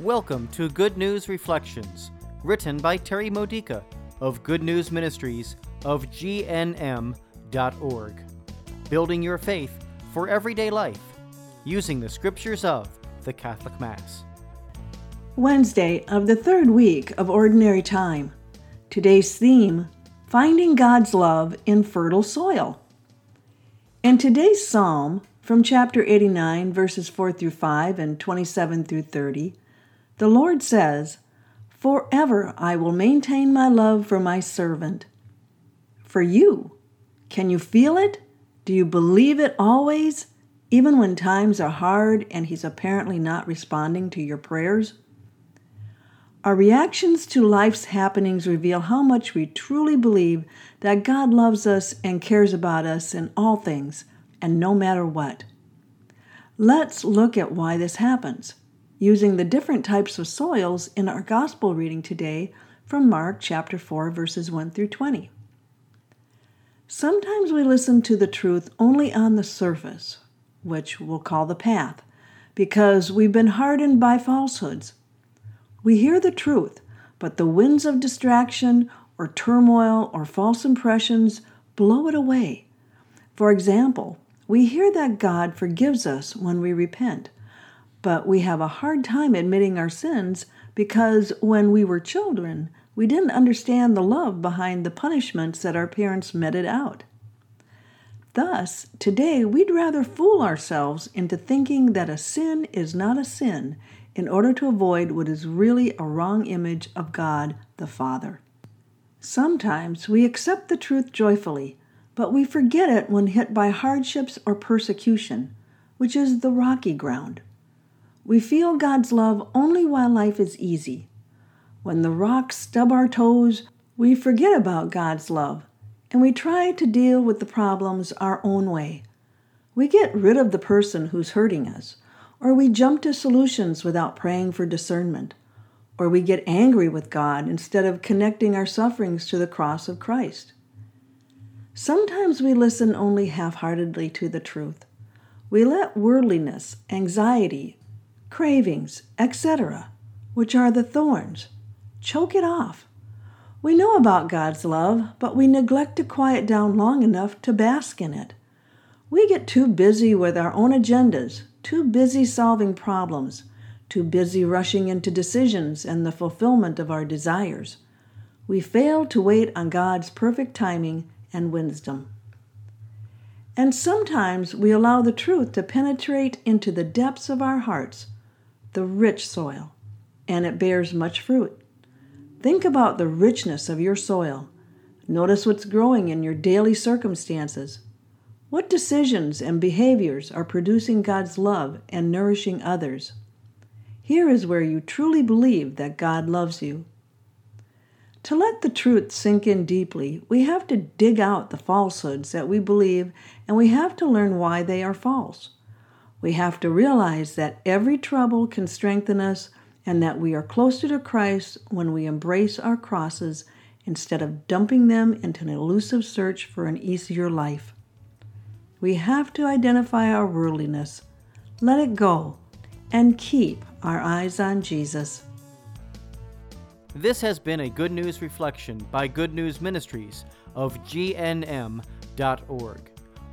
Welcome to Good News Reflections, written by Terry Modica of Good News Ministries of GNM.org. Building your faith for everyday life using the scriptures of the Catholic Mass. Wednesday of the third week of Ordinary Time. Today's theme Finding God's Love in Fertile Soil. In today's psalm, from chapter 89, verses 4 through 5 and 27 through 30, the Lord says, Forever I will maintain my love for my servant. For you, can you feel it? Do you believe it always, even when times are hard and He's apparently not responding to your prayers? Our reactions to life's happenings reveal how much we truly believe that God loves us and cares about us in all things and no matter what. Let's look at why this happens, using the different types of soils in our gospel reading today from Mark chapter 4 verses 1 through 20. Sometimes we listen to the truth only on the surface, which we'll call the path, because we've been hardened by falsehoods. We hear the truth, but the winds of distraction or turmoil or false impressions blow it away. For example, we hear that God forgives us when we repent, but we have a hard time admitting our sins because when we were children, we didn't understand the love behind the punishments that our parents meted out. Thus, today we'd rather fool ourselves into thinking that a sin is not a sin in order to avoid what is really a wrong image of God the Father. Sometimes we accept the truth joyfully but we forget it when hit by hardships or persecution, which is the rocky ground. We feel God's love only while life is easy. When the rocks stub our toes, we forget about God's love and we try to deal with the problems our own way. We get rid of the person who's hurting us, or we jump to solutions without praying for discernment, or we get angry with God instead of connecting our sufferings to the cross of Christ. Sometimes we listen only half heartedly to the truth. We let worldliness, anxiety, cravings, etc., which are the thorns, choke it off. We know about God's love, but we neglect to quiet down long enough to bask in it. We get too busy with our own agendas, too busy solving problems, too busy rushing into decisions and the fulfillment of our desires. We fail to wait on God's perfect timing and wisdom. And sometimes we allow the truth to penetrate into the depths of our hearts, the rich soil, and it bears much fruit. Think about the richness of your soil. Notice what's growing in your daily circumstances. What decisions and behaviors are producing God's love and nourishing others? Here is where you truly believe that God loves you. To let the truth sink in deeply, we have to dig out the falsehoods that we believe and we have to learn why they are false. We have to realize that every trouble can strengthen us and that we are closer to Christ when we embrace our crosses instead of dumping them into an elusive search for an easier life. We have to identify our worldliness, let it go, and keep our eyes on Jesus. This has been a Good News Reflection by Good News Ministries of GNM.org.